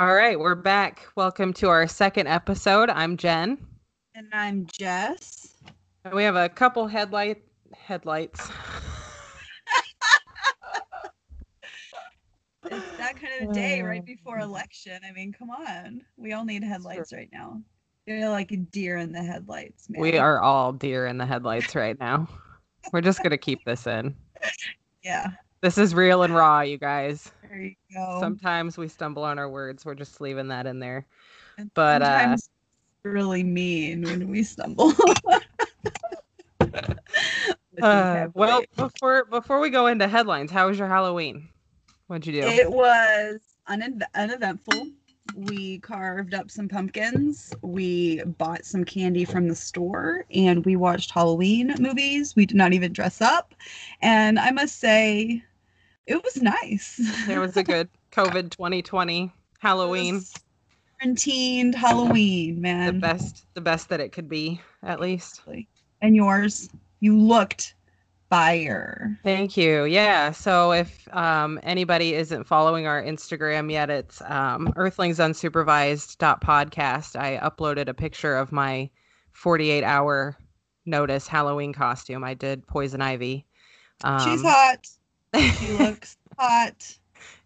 All right, we're back. Welcome to our second episode. I'm Jen. And I'm Jess. And we have a couple headlight headlights. it's that kind of day right uh, before election. I mean, come on. We all need headlights right now. You're like a deer in the headlights, man. We are all deer in the headlights right now. We're just gonna keep this in. Yeah. This is real and raw, you guys. There you go. Sometimes we stumble on our words. We're just leaving that in there. But uh, Sometimes really mean when we stumble. uh, well, before before we go into headlines, how was your Halloween? What'd you do? It was unev- uneventful. We carved up some pumpkins. We bought some candy from the store and we watched Halloween movies. We did not even dress up. And I must say, it was nice. It was a good COVID 2020 Halloween. Quarantined Halloween, man. The best, the best that it could be, at least. And yours, you looked fire. Thank you. Yeah. So if um, anybody isn't following our Instagram yet, it's um, earthlingsunsupervised.podcast. I uploaded a picture of my 48 hour notice Halloween costume. I did poison ivy. Um, She's hot. She looks hot.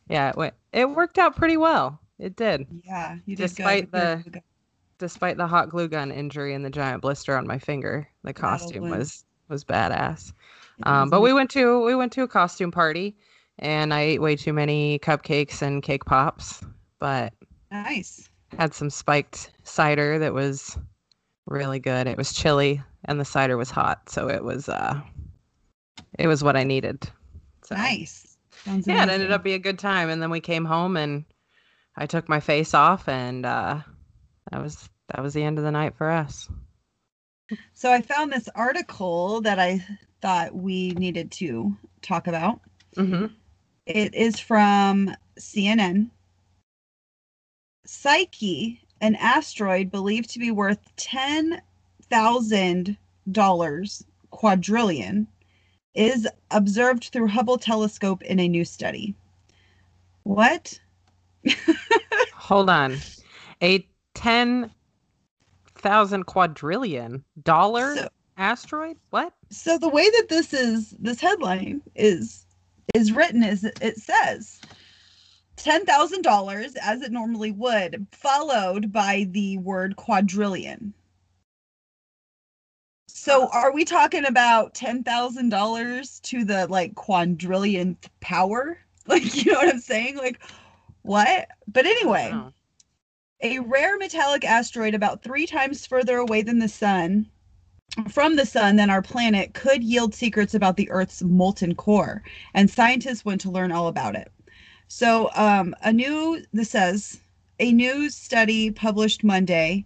Yeah, it, went, it worked out pretty well. It did. Yeah, you did despite good. the despite the hot glue gun injury and the giant blister on my finger, the costume was was badass. Um, but we went to we went to a costume party, and I ate way too many cupcakes and cake pops. But nice. Had some spiked cider that was really good. It was chilly and the cider was hot, so it was uh, it was what I needed. So, nice. Sounds yeah, amazing. it ended up being a good time. And then we came home and I took my face off, and uh, that was that was the end of the night for us. So I found this article that I thought we needed to talk about. Mm-hmm. It is from CNN. Psyche, an asteroid believed to be worth ten thousand dollars quadrillion, is observed through Hubble telescope in a new study. What? Hold on. A 10,000 quadrillion dollar so, asteroid? What? So the way that this is this headline is is written is it says $10,000 as it normally would, followed by the word quadrillion. So are we talking about $10,000 to the like quadrillionth power? Like, you know what I'm saying? Like, what? But anyway, a rare metallic asteroid about three times further away than the sun, from the sun than our planet, could yield secrets about the Earth's molten core, and scientists want to learn all about it. So, um, a new, this says, a new study published Monday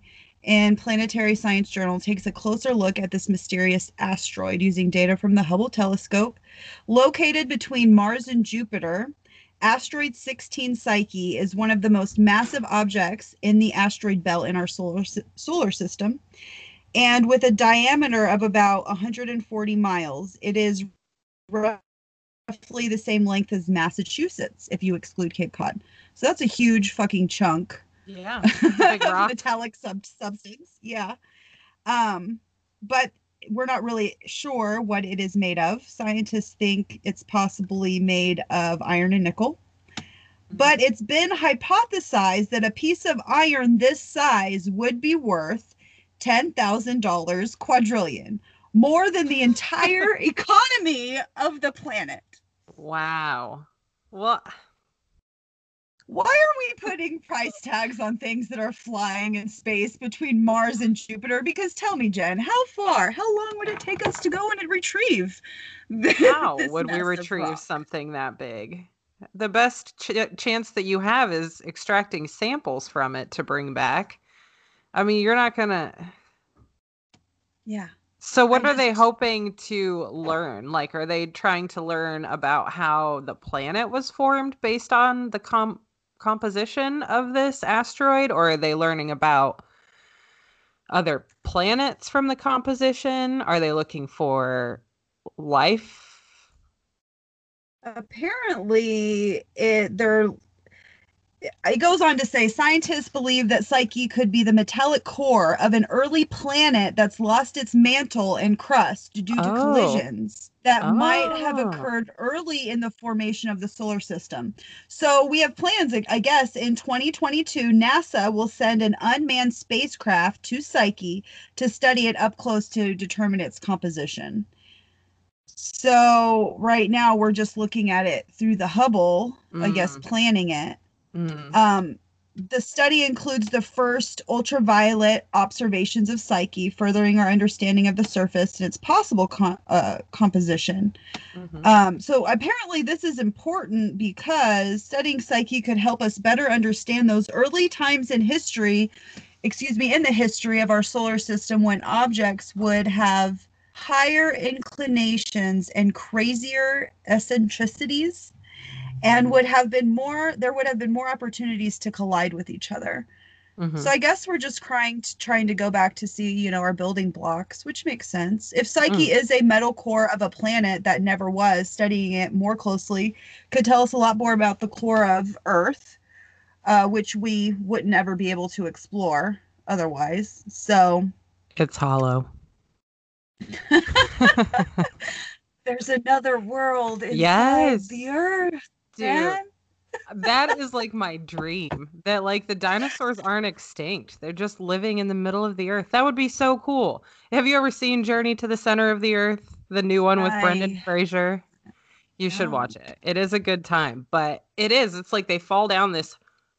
in Planetary Science Journal takes a closer look at this mysterious asteroid using data from the Hubble telescope. Located between Mars and Jupiter, asteroid 16 Psyche is one of the most massive objects in the asteroid belt in our solar, solar system. And with a diameter of about 140 miles, it is roughly the same length as Massachusetts if you exclude Cape Cod. So that's a huge fucking chunk yeah. metallic sub- substance. Yeah. Um, but we're not really sure what it is made of. Scientists think it's possibly made of iron and nickel. Mm-hmm. But it's been hypothesized that a piece of iron this size would be worth $10,000 quadrillion, more than the entire economy of the planet. Wow. Well, why are we putting price tags on things that are flying in space between Mars and Jupiter? Because tell me, Jen, how far, how long would it take us to go and retrieve? How would we retrieve something that big? The best ch- uh, chance that you have is extracting samples from it to bring back. I mean, you're not gonna. Yeah. So, what I are just... they hoping to learn? Like, are they trying to learn about how the planet was formed based on the com composition of this asteroid, or are they learning about other planets from the composition? Are they looking for life? Apparently, it they're it goes on to say scientists believe that Psyche could be the metallic core of an early planet that's lost its mantle and crust due to oh. collisions that oh. might have oh. occurred early in the formation of the solar system. So we have plans, I guess, in 2022, NASA will send an unmanned spacecraft to Psyche to study it up close to determine its composition. So right now we're just looking at it through the Hubble, mm. I guess, mm. planning it. Mm. Um, the study includes the first ultraviolet observations of Psyche, furthering our understanding of the surface and its possible com- uh, composition. Mm-hmm. Um, so, apparently, this is important because studying Psyche could help us better understand those early times in history, excuse me, in the history of our solar system when objects would have higher inclinations and crazier eccentricities and would have been more there would have been more opportunities to collide with each other mm-hmm. so i guess we're just trying to trying to go back to see you know our building blocks which makes sense if psyche mm. is a metal core of a planet that never was studying it more closely could tell us a lot more about the core of earth uh, which we wouldn't ever be able to explore otherwise so it's hollow there's another world inside yes. the earth dude. that is like my dream that like the dinosaurs aren't extinct. They're just living in the middle of the earth. That would be so cool. Have you ever seen journey to the center of the earth? The new one with I... brendan fraser? You should watch it. It is a good time but it is. It's like they fall down this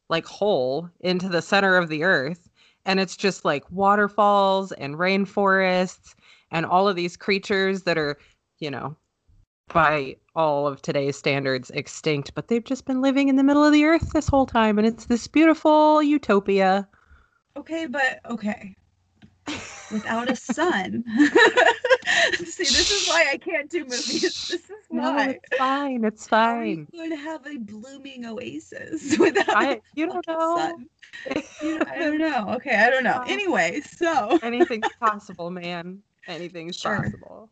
like hole into the center of the earth and it's just like waterfalls and rainforests and all of these creatures that are you know by all of today's standards extinct, but they've just been living in the middle of the earth this whole time and it's this beautiful utopia. Okay, but okay. Without a sun. See, this is why I can't do movies. This is why. No, it's fine. It's fine. You going to have a blooming oasis without I, you don't know. sun? You know, I don't know. Okay, I don't know. Uh, anyway, so anything's possible, man. Anything's sure. possible.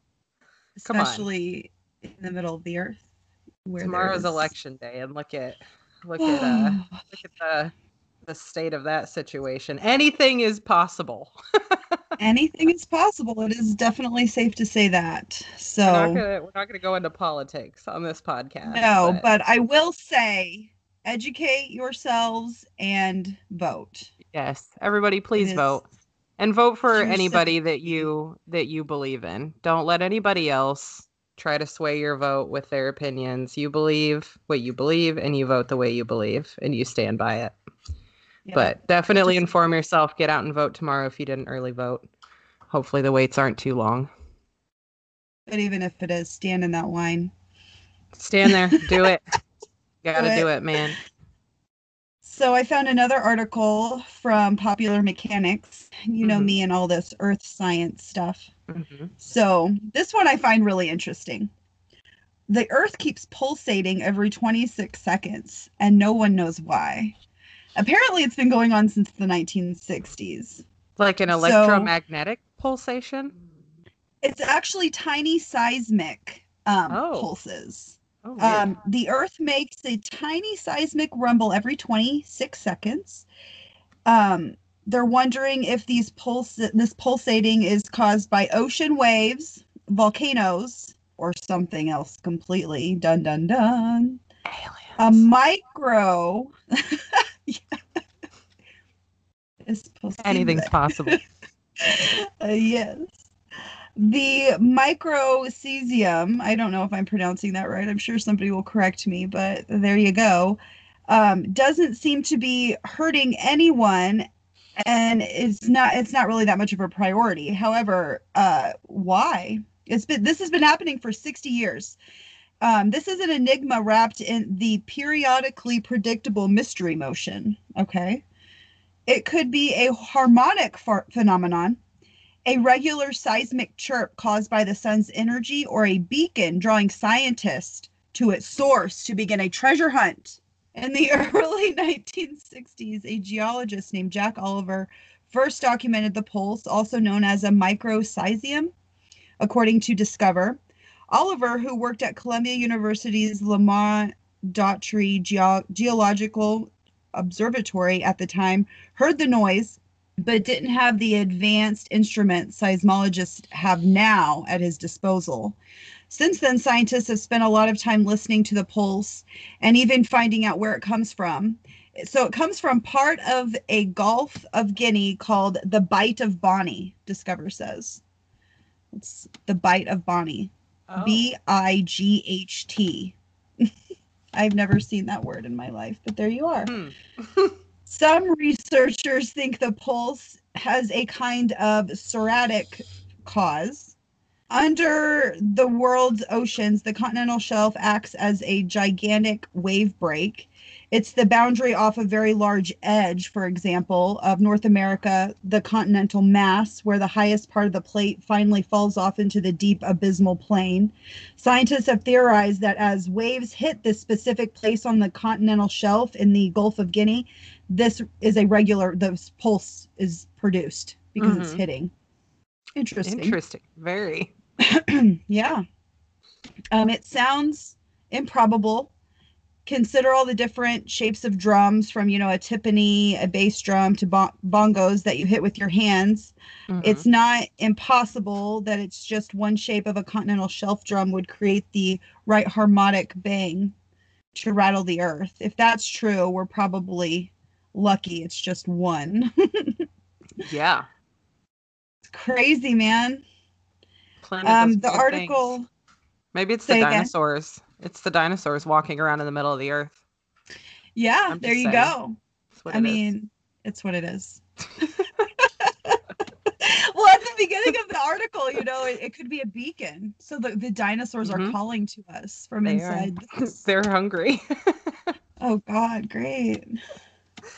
Come Especially in the middle of the earth. Tomorrow's election day, and look at look at uh, look at the the state of that situation. Anything is possible. Anything is possible. It is definitely safe to say that. So we're not going to go into politics on this podcast. No, but... but I will say educate yourselves and vote. Yes, everybody please vote. And vote for anybody that you that you believe in. Don't let anybody else try to sway your vote with their opinions. You believe what you believe and you vote the way you believe and you stand by it. Yeah. But definitely Just... inform yourself. Get out and vote tomorrow if you didn't early vote. Hopefully the waits aren't too long. But even if it is, stand in that line. Stand there. Do it. Gotta do it, man. So I found another article from Popular Mechanics. You know mm-hmm. me and all this earth science stuff. Mm-hmm. So this one I find really interesting. The earth keeps pulsating every 26 seconds, and no one knows why. Apparently, it's been going on since the 1960s. Like an electromagnetic so, pulsation? It's actually tiny seismic um, oh. pulses. Oh, um, the Earth makes a tiny seismic rumble every 26 seconds. Um, they're wondering if these pulse this pulsating is caused by ocean waves, volcanoes, or something else completely. Dun dun dun. Aliens. A micro. Anything's possible. uh, yes. The microcesium, I don't know if I'm pronouncing that right. I'm sure somebody will correct me, but there you go. Um, doesn't seem to be hurting anyone and it's not it's not really that much of a priority. However, uh, why? It's been this has been happening for 60 years. Um, this is an enigma wrapped in the periodically predictable mystery motion. Okay. It could be a harmonic phenomenon a regular seismic chirp caused by the sun's energy, or a beacon drawing scientists to its source to begin a treasure hunt. In the early 1960s, a geologist named Jack Oliver first documented the pulse, also known as a microcesium, according to Discover. Oliver, who worked at Columbia University's Lamont Geo- Geological Observatory at the time heard the noise, but didn't have the advanced instruments seismologists have now at his disposal. Since then, scientists have spent a lot of time listening to the pulse and even finding out where it comes from. So it comes from part of a Gulf of Guinea called the Bight of Bonny, Discover says. It's the Bight of Bonny. Oh. B I G H T. I've never seen that word in my life, but there you are. Hmm. Some researchers think the pulse has a kind of sporadic cause. Under the world's oceans, the continental shelf acts as a gigantic wave break it's the boundary off a very large edge, for example, of North America, the continental mass, where the highest part of the plate finally falls off into the deep abysmal plain. Scientists have theorized that as waves hit this specific place on the continental shelf in the Gulf of Guinea, this is a regular, this pulse is produced because mm-hmm. it's hitting. Interesting. Interesting. Very. yeah. Um, it sounds improbable consider all the different shapes of drums from you know a timpani a bass drum to bongos that you hit with your hands mm-hmm. it's not impossible that it's just one shape of a continental shelf drum would create the right harmonic bang to rattle the earth if that's true we're probably lucky it's just one yeah it's crazy man um the article things. maybe it's the dinosaurs again it's the dinosaurs walking around in the middle of the earth. Yeah, there you saying. go. I mean, is. it's what it is. well, at the beginning of the article, you know, it, it could be a beacon. So the, the dinosaurs mm-hmm. are calling to us from they inside. They're hungry. oh, God, great.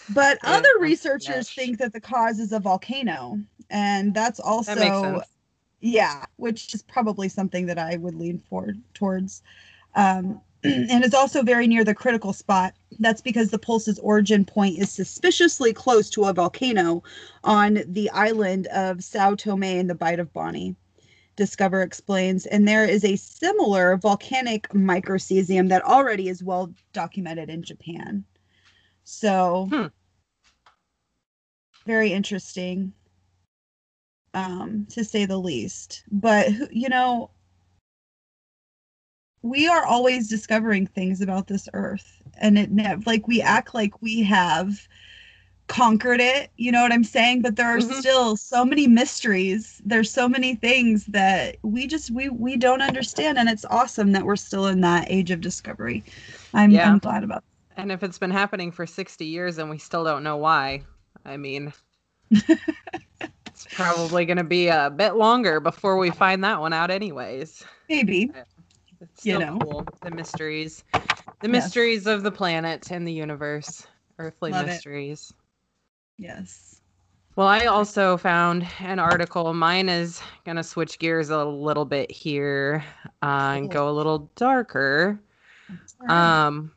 But yeah, other researchers think that the cause is a volcano. And that's also, that yeah, which is probably something that I would lean forward towards. Um, and it's also very near the critical spot. That's because the pulse's origin point is suspiciously close to a volcano on the island of Sao Tome in the Bight of Bonny. Discover explains, and there is a similar volcanic microcesium that already is well documented in Japan. So, hmm. very interesting, um, to say the least. But you know, we are always discovering things about this earth and it never, like we act like we have conquered it you know what i'm saying but there are mm-hmm. still so many mysteries there's so many things that we just we we don't understand and it's awesome that we're still in that age of discovery i'm, yeah. I'm glad about that. And if it's been happening for 60 years and we still don't know why i mean it's probably going to be a bit longer before we find that one out anyways maybe it's you know cool. the mysteries, the yes. mysteries of the planet and the universe, earthly Love mysteries. It. Yes. Well, I also found an article. Mine is gonna switch gears a little bit here uh, and go a little darker. Um,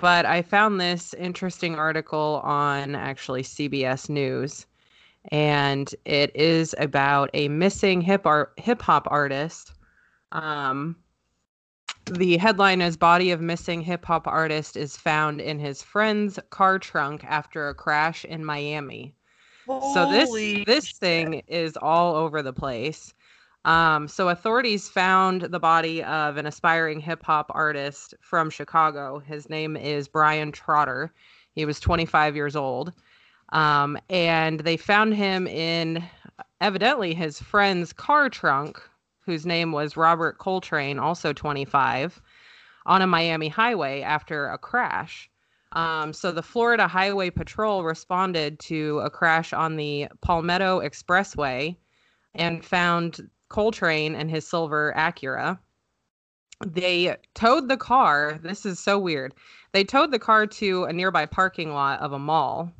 but I found this interesting article on actually CBS News, and it is about a missing hip art hip hop artist. Um, the headline is Body of Missing Hip Hop Artist is Found in His Friend's Car Trunk After a Crash in Miami. Holy so this this thing is all over the place. Um, so authorities found the body of an aspiring hip hop artist from Chicago. His name is Brian Trotter. He was 25 years old. Um, and they found him in evidently his friend's car trunk whose name was Robert Coltrane, also 25, on a Miami highway after a crash. Um, so the Florida Highway Patrol responded to a crash on the Palmetto Expressway and found Coltrane and his silver Acura. They towed the car. This is so weird. They towed the car to a nearby parking lot of a mall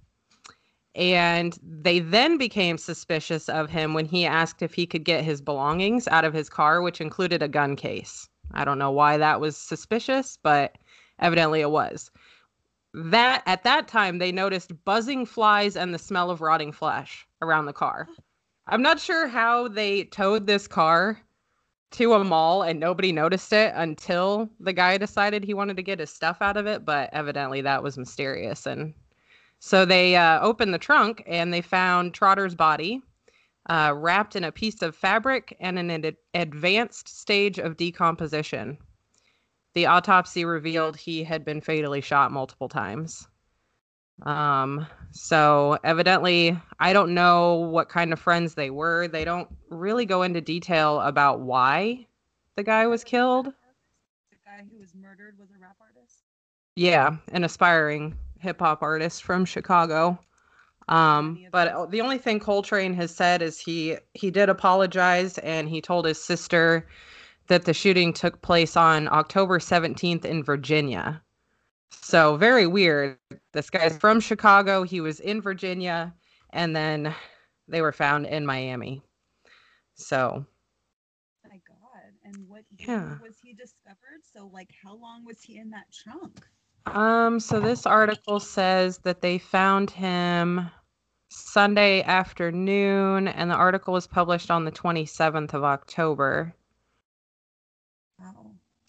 and they then became suspicious of him when he asked if he could get his belongings out of his car, which included a gun case. I don't know why that was suspicious, but evidently it was. That at that time they noticed buzzing flies and the smell of rotting flesh around the car. I'm not sure how they towed this car to a mall and nobody noticed it until the guy decided he wanted to get his stuff out of it, but evidently that was mysterious and So they uh, opened the trunk and they found Trotter's body uh, wrapped in a piece of fabric and in an ad- advanced stage of decomposition. The autopsy revealed he had been fatally shot multiple times. Um, so evidently, I don't know what kind of friends they were. They don't really go into detail about why the guy was killed. The guy who was murdered was a rap artist. Yeah, an aspiring hip hop artist from Chicago. Um, but the only thing Coltrane has said is he he did apologize and he told his sister that the shooting took place on October 17th in Virginia. So very weird. This guy's from Chicago. He was in Virginia, and then they were found in Miami. So. My God! And what yeah. was he discovered? So, like, how long was he in that trunk? Um. So this article says that they found him Sunday afternoon, and the article was published on the 27th of October.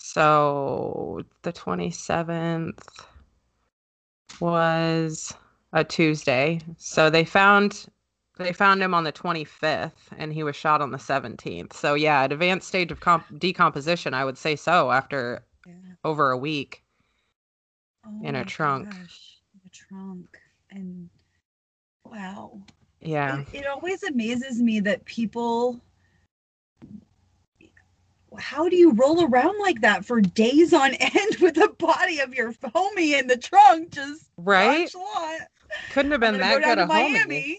So the 27th was a Tuesday. So they found they found him on the 25th and he was shot on the 17th. So yeah, at advanced stage of comp- decomposition, I would say so after yeah. over a week oh in a trunk. Gosh, a trunk and wow. Yeah. It, it always amazes me that people how do you roll around like that for days on end with the body of your homie in the trunk? Just right. Couldn't have been that good a Miami. Homie.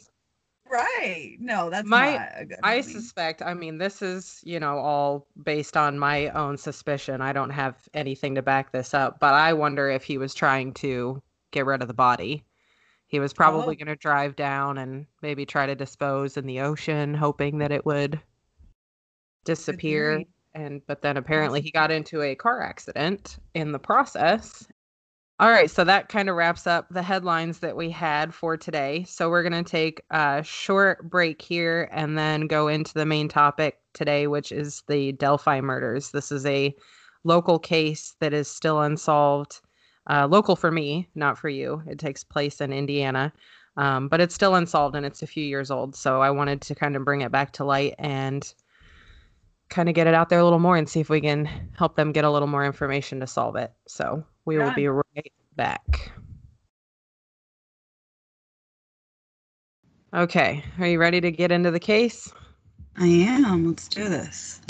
Right. No, that's my. I suspect. I mean, this is you know all based on my own suspicion. I don't have anything to back this up, but I wonder if he was trying to get rid of the body. He was probably oh. going to drive down and maybe try to dispose in the ocean, hoping that it would disappear and but then apparently he got into a car accident in the process. All right, so that kind of wraps up the headlines that we had for today. So we're going to take a short break here and then go into the main topic today, which is the Delphi murders. This is a local case that is still unsolved. Uh, local for me, not for you. It takes place in Indiana, um, but it's still unsolved and it's a few years old. So I wanted to kind of bring it back to light and kind of get it out there a little more and see if we can help them get a little more information to solve it. So we will be right back. Okay, are you ready to get into the case? I am. Let's do this.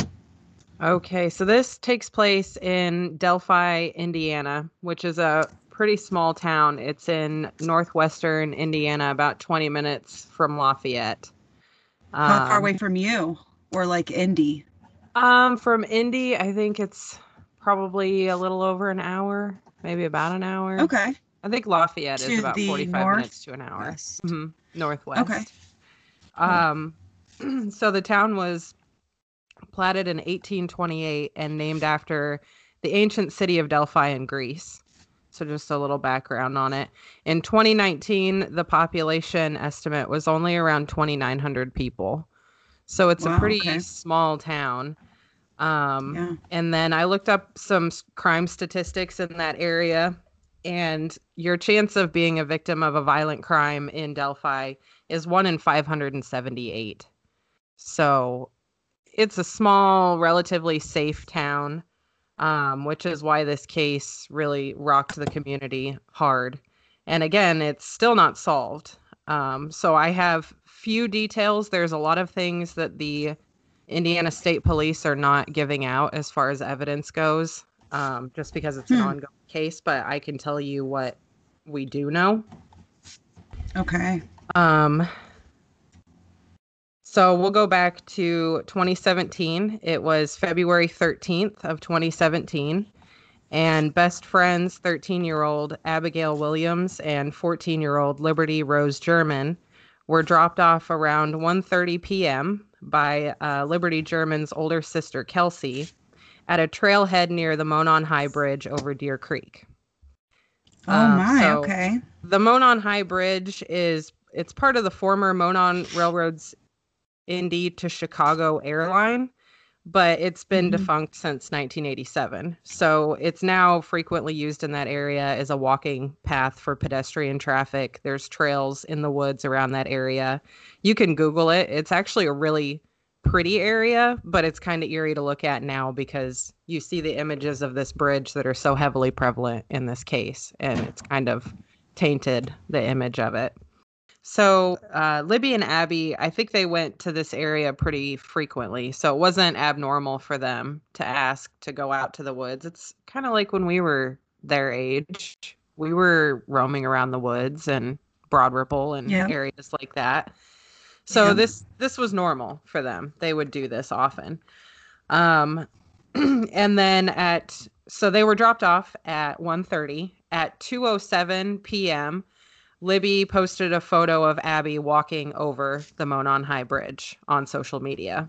Okay, so this takes place in Delphi, Indiana, which is a pretty small town. It's in northwestern Indiana, about 20 minutes from Lafayette. How far away um, from you? Or like Indy? Um, from Indy, I think it's probably a little over an hour, maybe about an hour. Okay. I think Lafayette to is about 45 north? minutes to an hour. Mm-hmm. Northwest. Okay. Um, so the town was platted in 1828 and named after the ancient city of Delphi in Greece. So just a little background on it. In 2019, the population estimate was only around 2,900 people. So it's wow, a pretty okay. small town. Um, yeah. And then I looked up some crime statistics in that area, and your chance of being a victim of a violent crime in Delphi is one in 578. So it's a small, relatively safe town, um, which is why this case really rocked the community hard. And again, it's still not solved. Um, so I have few details. There's a lot of things that the Indiana State Police are not giving out as far as evidence goes, um, just because it's an hmm. ongoing case. But I can tell you what we do know. Okay. Um. So we'll go back to 2017. It was February 13th of 2017, and best friends 13-year-old Abigail Williams and 14-year-old Liberty Rose German were dropped off around 1:30 p.m by uh, Liberty German's older sister, Kelsey, at a trailhead near the Monon High Bridge over Deer Creek. Oh uh, my, so okay. The Monon High Bridge is it's part of the former Monon Railroad's Indy to Chicago airline, but it's been Mhm. defunct since 1987. So it's now frequently used in that area as a walking path for pedestrian traffic. There's trails in the woods around that area. You can Google it. It's actually a really pretty area, but it's kind of eerie to look at now because you see the images of this bridge that are so heavily prevalent in this case, and it's kind of tainted the image of it. So uh, Libby and Abby, I think they went to this area pretty frequently, so it wasn't abnormal for them to ask to go out to the woods. It's kind of like when we were their age. We were roaming around the woods and Broad Ripple and Yeah. areas like that. So Yeah. this this was normal for them. They would do this often. Um, and then at so they were dropped off at 1:30 at 2:07 p.m. Libby posted a photo of Abby walking over the Monon High Bridge on social media.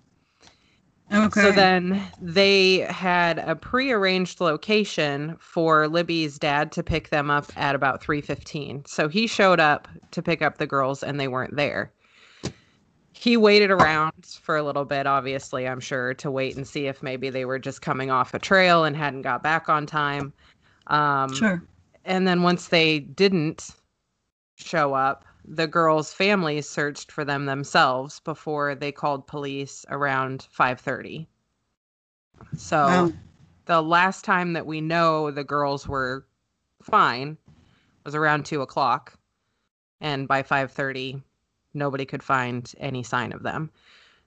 Okay. So then they had a prearranged location for Libby's dad to pick them up at about 3:15. So he showed up to pick up the girls and they weren't there. He waited around for a little bit obviously, I'm sure, to wait and see if maybe they were just coming off a trail and hadn't got back on time. Um sure. and then once they didn't show up, the girls' families searched for them themselves before they called police around 5:30. So Wow. the last time that we know the girls were fine was around two o'clock, and by 5:30, nobody could find any sign of them.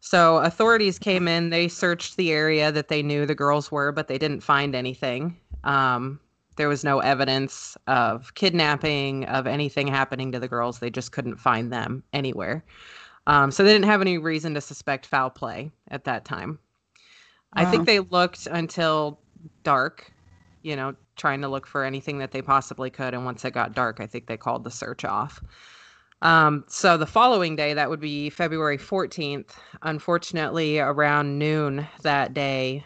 So authorities came in. They searched the area that they knew the girls were, but they didn't find anything. Um, there was no evidence of kidnapping, of anything happening to the girls. They just couldn't find them anywhere. Um, so they didn't have any reason to suspect foul play at that time. I think they looked until dark, you know, trying to look for anything that they possibly could. And once it got dark, I think they called the search off. Um, so the following day, that would be February 14th. Unfortunately, around noon that day,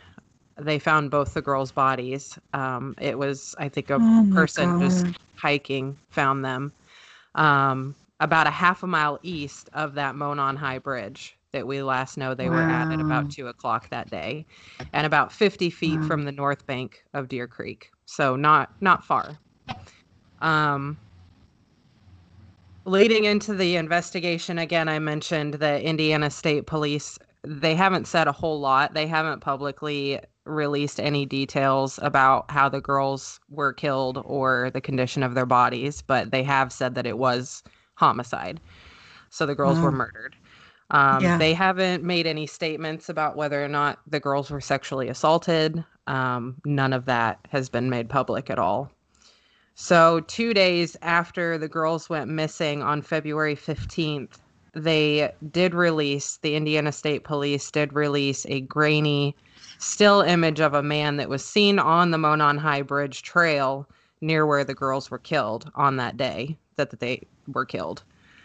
they found both the girls' bodies. Um, it was, I think, a Oh person just God. hiking found them um, about a half a mile east of that Monon High Bridge that we last know they were at at about two o'clock that day, and about 50 feet Wow. from the north bank of Deer Creek. So not not far. Um, leading into the investigation again i mentioned the indiana state police they haven't said a whole lot they haven't publicly released any details about how the girls were killed or the condition of their bodies but they have said that it was homicide. So the girls were murdered. Um, Yeah. they haven't made any statements about whether or not the girls were sexually assaulted. Um, none of that has been made public at all. So, two days after the girls went missing on February 15th, they did release, the Indiana State Police did release a grainy still image of a man that was seen on the Monon High Bridge Trail near where the girls were killed on that day that they were killed.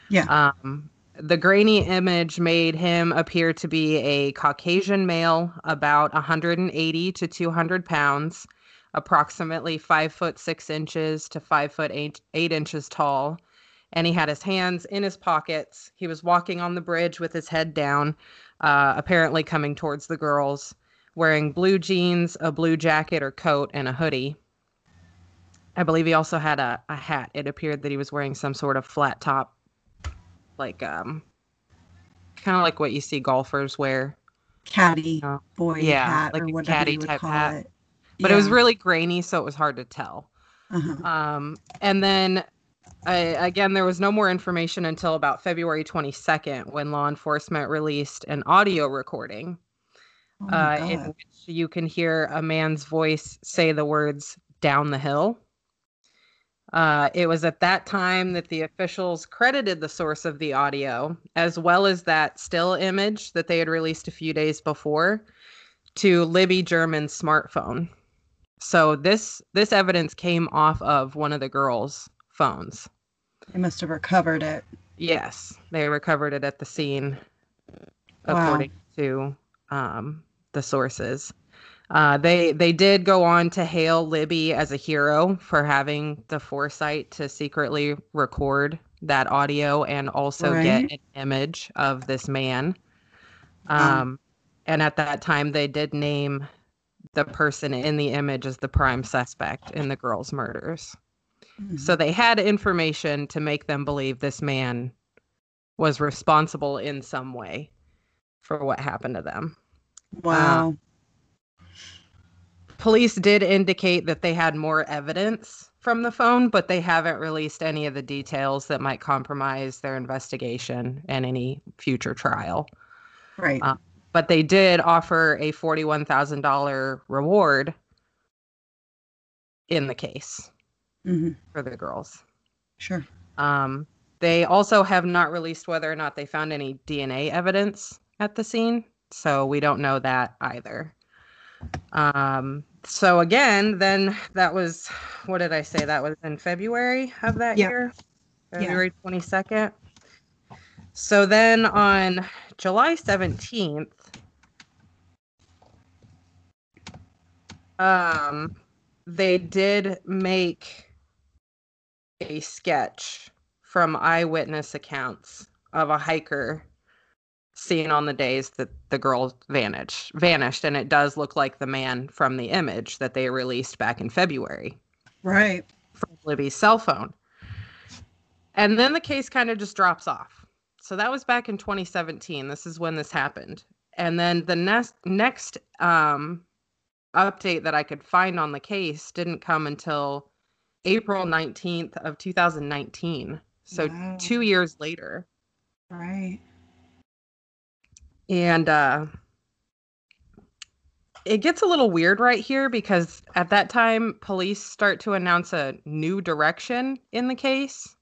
Yeah. Um, the grainy image made him appear to be a Caucasian male, about 180 to 200 pounds approximately five foot six inches to five foot eight, eight inches tall. And he had his hands in his pockets. He was walking on the bridge with his head down, uh, apparently coming towards the girls, wearing blue jeans, a blue jacket or coat, and a hoodie. I believe he also had a, a hat. It appeared that he was wearing some sort of flat top, like um, kind of like what you see golfers wear. Caddy Oh, boy yeah, hat like a caddy type hat. it. But it was really grainy, so it was hard to tell. Uh-huh. Um, and then I, again, there was no more information until about February 22nd when law enforcement released an audio recording Oh uh, in which you can hear a man's voice say the words down the hill. Uh, it was at that time that the officials credited the source of the audio, as well as that still image that they had released a few days before, to Libby German's smartphone. So this this evidence came off of one of the girls' phones. They must have recovered it. Yes, they recovered it at the scene, Wow. according to um, the sources. Uh, they they did go on to hail Libby as a hero for having the foresight to secretly record that audio and also Right. get an image of this man. Wow. Um, And at that time, they did name the person in the image as the prime suspect in the girls' murders. Mm-hmm. So they had information to make them believe this man was responsible in some way for what happened to them. Wow. Uh, police did indicate that they had more evidence from the phone, but they haven't released any of the details that might compromise their investigation and any future trial. Right. Uh, but they did offer a $41,000 reward in the case mm-hmm. for the girls. Sure. Um, they also have not released whether or not they found any DNA evidence at the scene, so we don't know that either. Um, so again, then that was what did I say? That was in February of that yeah. year, February twenty second. So then on July seventeenth, um, they did make a sketch from eyewitness accounts of a hiker seen on the days that the girl vanished vanished and it does look like the man from the image that they released back in February. Right. From Libby's cell phone. And then the case kind of just drops off. So that was back in 2017. This is when this happened. And then the next next um, update that I could find on the case didn't come until April 19th of 2019. So wow. 2 years later. Right. And uh, it gets a little weird right here because at that time, police start to announce a new direction in the case.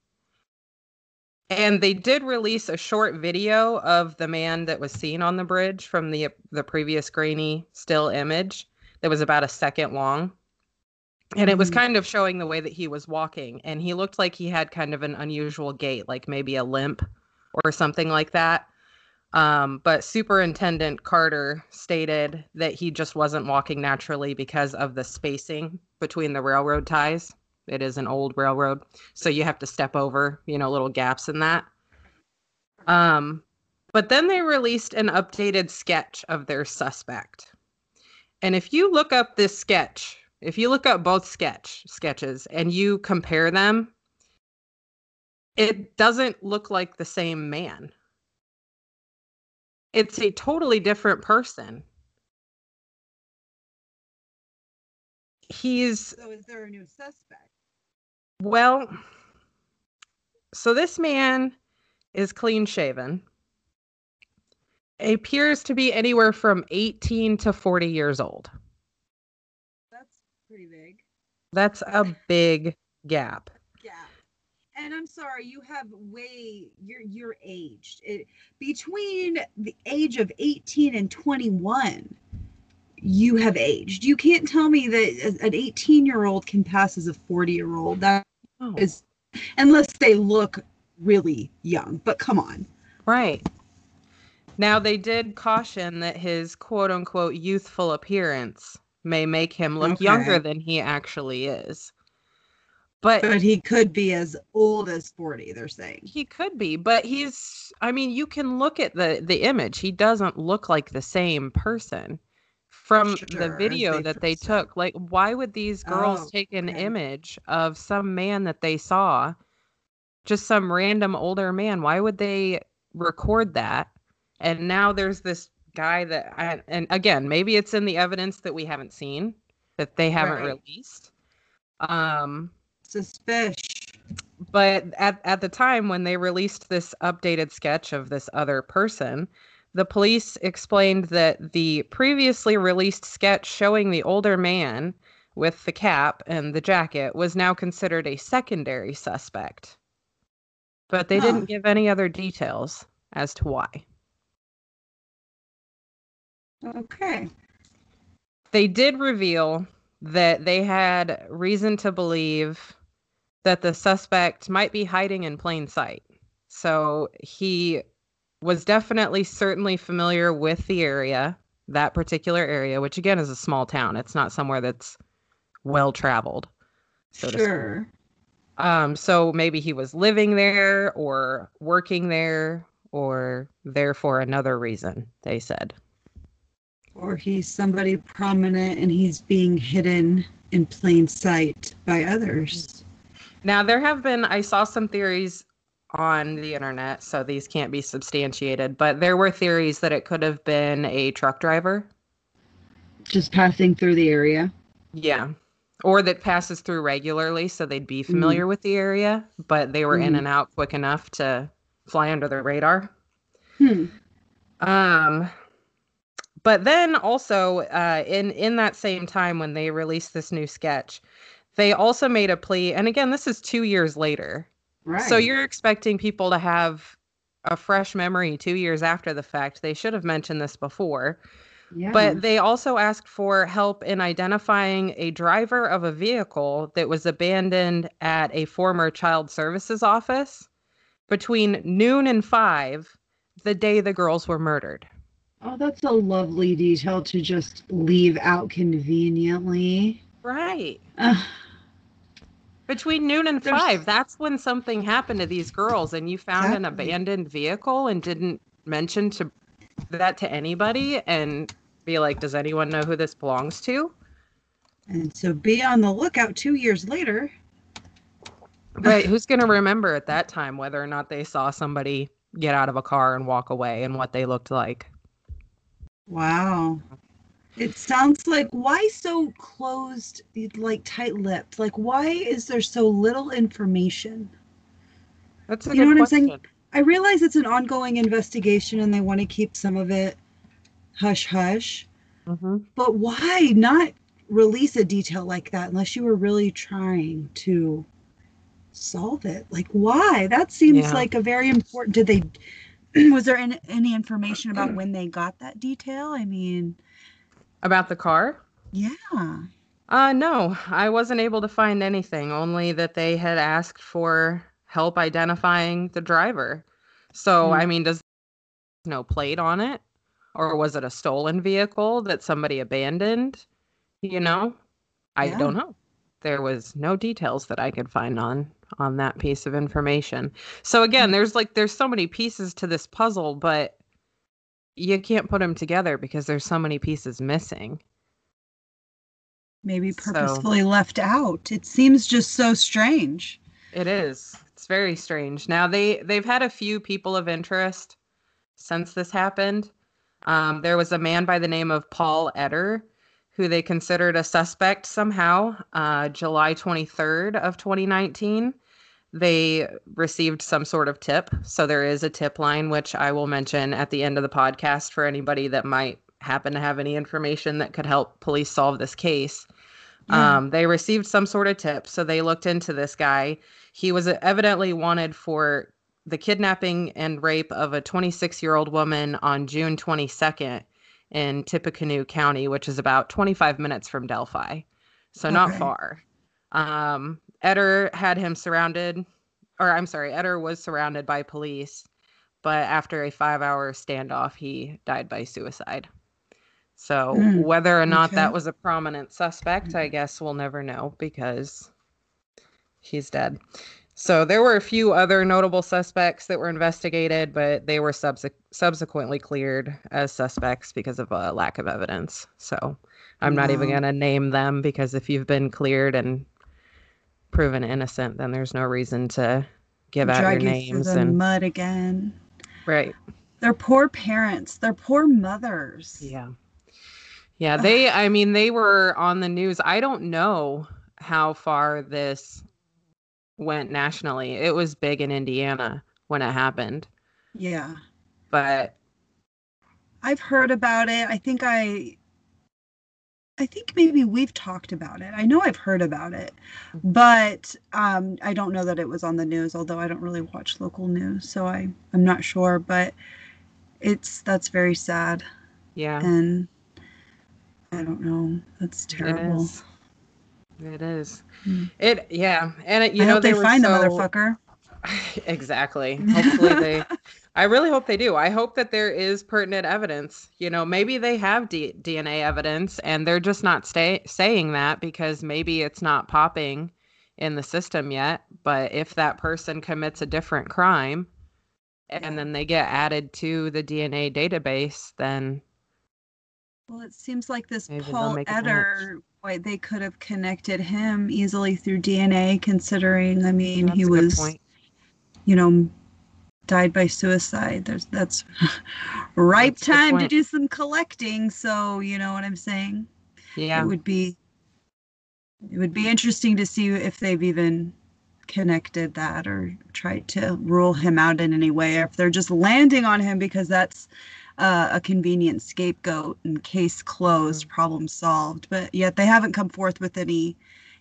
And they did release a short video of the man that was seen on the bridge from the the previous grainy still image that was about a second long. And it was mm-hmm. kind of showing the way that he was walking and he looked like he had kind of an unusual gait, like maybe a limp or something like that. Um, but Superintendent Carter stated that he just wasn't walking naturally because of the spacing between the railroad ties. It is an old railroad, so you have to step over, you know, little gaps in that. Um, but then they released an updated sketch of their suspect. And if you look up this sketch, if you look up both sketch sketches and you compare them, it doesn't look like the same man it's a totally different person. He's So is there a new suspect? Well, so this man is clean shaven. Appears to be anywhere from 18 to 40 years old. That's pretty big. That's a big gap and I'm sorry, you have way you're you're aged. It, between the age of 18 and 21, you have aged. You can't tell me that an 18 year old can pass as a 40 year old. That oh. is, unless they look really young. But come on. Right. Now they did caution that his quote unquote youthful appearance may make him look okay. younger than he actually is. But, but he could be as old as 40 they're saying. He could be but he's i mean you can look at the the image. He doesn't look like the same person from sure, the video that they took. Like why would these girls oh, take an okay. image of some man that they saw? Just some random older man. Why would they record that? And now there's this guy that I, and again maybe it's in the evidence that we haven't seen that they haven't right. released. Um Suspicious. But at, at the time when they released this updated sketch of this other person, the police explained that the previously released sketch showing the older man with the cap and the jacket was now considered a secondary suspect. But they huh. didn't give any other details as to why. Okay. They did reveal that they had reason to believe that the suspect might be hiding in plain sight. So he was definitely certainly familiar with the area, that particular area, which again is a small town. It's not somewhere that's well traveled. So sure. Um, so maybe he was living there or working there or there for another reason, they said. Or he's somebody prominent and he's being hidden in plain sight by others. Now, there have been, I saw some theories on the internet, so these can't be substantiated, but there were theories that it could have been a truck driver. Just passing through the area. Yeah. Or that passes through regularly, so they'd be familiar mm. with the area, but they were mm. in and out quick enough to fly under the radar. Hmm. Um, but then also uh, in in that same time when they released this new sketch, they also made a plea, and again, this is two years later. Right. So you're expecting people to have a fresh memory two years after the fact. They should have mentioned this before. Yeah. But they also asked for help in identifying a driver of a vehicle that was abandoned at a former child services office between noon and five the day the girls were murdered. Oh, that's a lovely detail to just leave out conveniently. Right. Between noon and There's... five, that's when something happened to these girls, and you found exactly. an abandoned vehicle and didn't mention to that to anybody and be like, does anyone know who this belongs to? And so be on the lookout two years later. Right. Who's going to remember at that time whether or not they saw somebody get out of a car and walk away and what they looked like? Wow. It sounds like why so closed, like tight lipped? Like, why is there so little information? That's a you know what question. I'm saying? I realize it's an ongoing investigation and they want to keep some of it hush hush. Mm-hmm. But why not release a detail like that unless you were really trying to solve it? Like, why? That seems yeah. like a very important. Did they? Was there any, any information about when they got that detail? I mean, about the car? Yeah. Uh no, I wasn't able to find anything, only that they had asked for help identifying the driver. So, mm. I mean, does no plate on it? Or was it a stolen vehicle that somebody abandoned? You know? I yeah. don't know. There was no details that I could find on on that piece of information. So again, mm. there's like there's so many pieces to this puzzle, but you can't put them together because there's so many pieces missing. Maybe purposefully so, left out. It seems just so strange. It is. It's very strange. Now they they've had a few people of interest since this happened. Um, there was a man by the name of Paul Etter who they considered a suspect somehow. Uh, July 23rd of 2019 they received some sort of tip. So there is a tip line, which I will mention at the end of the podcast for anybody that might happen to have any information that could help police solve this case. Yeah. Um, they received some sort of tip. So they looked into this guy. He was evidently wanted for the kidnapping and rape of a 26 year old woman on June 22nd in Tippecanoe County, which is about 25 minutes from Delphi. So okay. not far. Um, Etter had him surrounded, or I'm sorry, Etter was surrounded by police, but after a five hour standoff, he died by suicide. So mm, whether or not okay. that was a prominent suspect, I guess we'll never know because he's dead. So there were a few other notable suspects that were investigated, but they were subse- subsequently cleared as suspects because of a lack of evidence. So I'm not even going to name them because if you've been cleared and proven innocent, then there's no reason to give out your names and mud again. Right. They're poor parents. They're poor mothers. Yeah. Yeah, they I mean they were on the news. I don't know how far this went nationally. It was big in Indiana when it happened. Yeah. But I've heard about it. I think I I think maybe we've talked about it. I know I've heard about it, but um, I don't know that it was on the news. Although I don't really watch local news, so I I'm not sure. But it's that's very sad. Yeah. And I don't know. That's terrible. It is. It is. Mm. It yeah, and it, you I know hope they, they find so... the motherfucker. exactly. Hopefully they I really hope they do. I hope that there is pertinent evidence. You know, maybe they have D- DNA evidence and they're just not stay- saying that because maybe it's not popping in the system yet. But if that person commits a different crime and then they get added to the DNA database, then Well, it seems like this Paul Etter, why they could have connected him easily through DNA, considering, I mean, That's he was, you know, died by suicide. There's that's ripe that's time to do some collecting. So you know what I'm saying? Yeah, it would be it would be interesting to see if they've even connected that or tried to rule him out in any way, or if they're just landing on him because that's uh, a convenient scapegoat and case closed, mm-hmm. problem solved. But yet they haven't come forth with any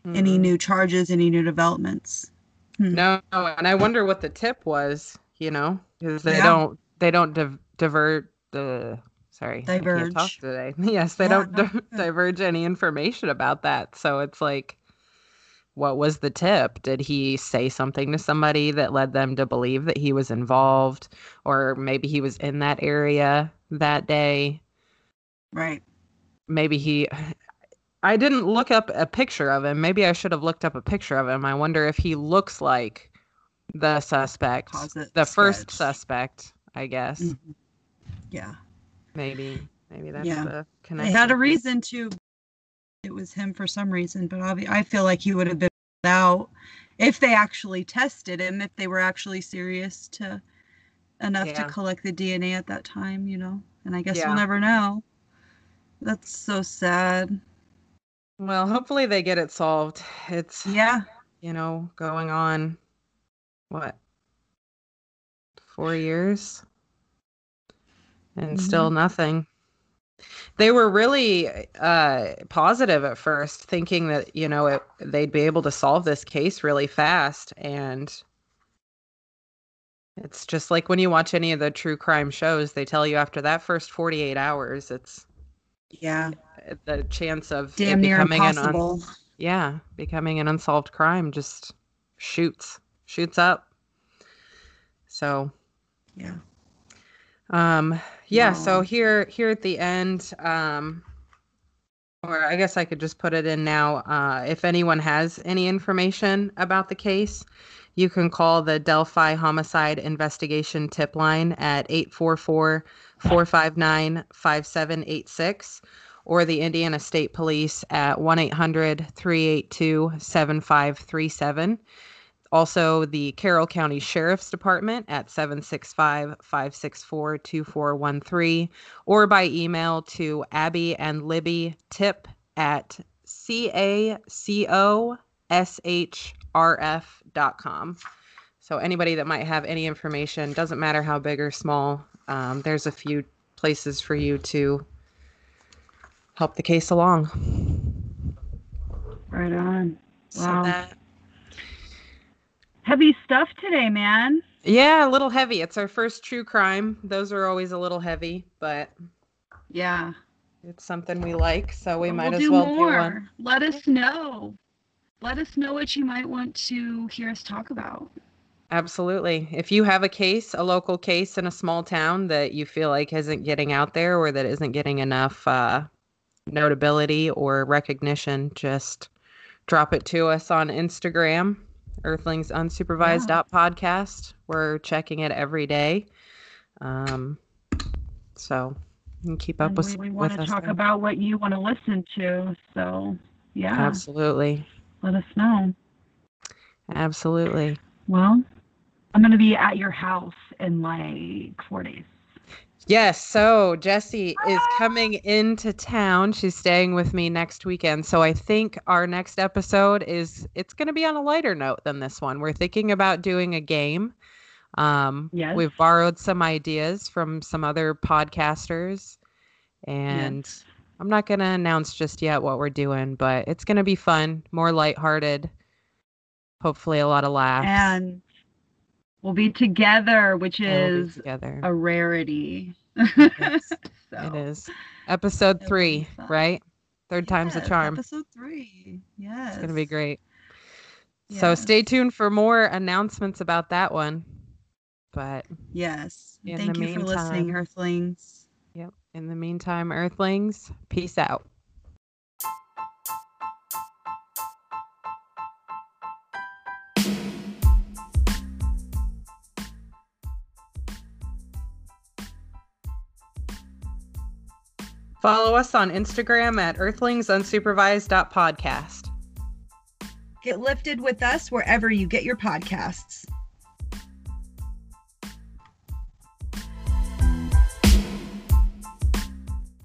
mm-hmm. any new charges, any new developments. Hmm. No, and I wonder what the tip was. You know, because they yeah. don't they don't div- divert the sorry diverge talk today. Yes, they yeah, don't di- diverge any information about that. So it's like what was the tip? Did he say something to somebody that led them to believe that he was involved? Or maybe he was in that area that day? Right. Maybe he. I didn't look up a picture of him. Maybe I should have looked up a picture of him. I wonder if he looks like the suspect, the sketch. first suspect, I guess. Mm-hmm. Yeah. Maybe. Maybe that's yeah. the connection. They had a reason to it was him for some reason, but I feel like he would have been out if they actually tested him, if they were actually serious to enough yeah. to collect the DNA at that time, you know. And I guess yeah. we'll never know. That's so sad. Well, hopefully they get it solved. It's yeah, you know, going on what four years? And mm-hmm. still nothing. They were really uh, positive at first, thinking that you know it, they'd be able to solve this case really fast, and it's just like when you watch any of the true crime shows, they tell you after that first forty eight hours, it's yeah. the chance of damn near impossible. An un- yeah, becoming an unsolved crime just shoots shoots up. So yeah. Um, yeah, so here here at the end, um, or I guess I could just put it in now. Uh, if anyone has any information about the case, you can call the Delphi Homicide Investigation Tip Line at 844 459 5786 or the Indiana State Police at 1 800 382 7537. Also, the Carroll County Sheriff's Department at 765 564 2413 or by email to Abby and Libby tip at cacoshrf.com. So, anybody that might have any information, doesn't matter how big or small, um, there's a few places for you to help the case along. Right on. Wow. So that heavy stuff today, man. Yeah, a little heavy. It's our first true crime. Those are always a little heavy, but yeah, it's something we like, so we might we'll as well more. do one. Let us know. Let us know what you might want to hear us talk about. Absolutely. If you have a case, a local case in a small town that you feel like isn't getting out there or that isn't getting enough uh, notability or recognition, just drop it to us on Instagram Earthlings Unsupervised yeah. podcast. We're checking it every day. Um, so you can keep up and with. We, we want to talk there. about what you want to listen to. So yeah, absolutely. Let us know. Absolutely. Well, I'm going to be at your house in like four days. Yes. So Jesse is coming into town. She's staying with me next weekend. So I think our next episode is it's going to be on a lighter note than this one. We're thinking about doing a game. Um, yes. We've borrowed some ideas from some other podcasters, and yes. I'm not going to announce just yet what we're doing, but it's going to be fun, more lighthearted. Hopefully, a lot of laughs. And We'll be together, which is together. a rarity. It is. so, it is. Episode three, right? Third yes, time's a charm. Episode three. Yes. It's going to be great. Yes. So stay tuned for more announcements about that one. But yes. Thank you meantime, for listening, Earthlings. Yep. In the meantime, Earthlings, peace out. Follow us on Instagram at earthlingsunsupervised.podcast. Get lifted with us wherever you get your podcasts.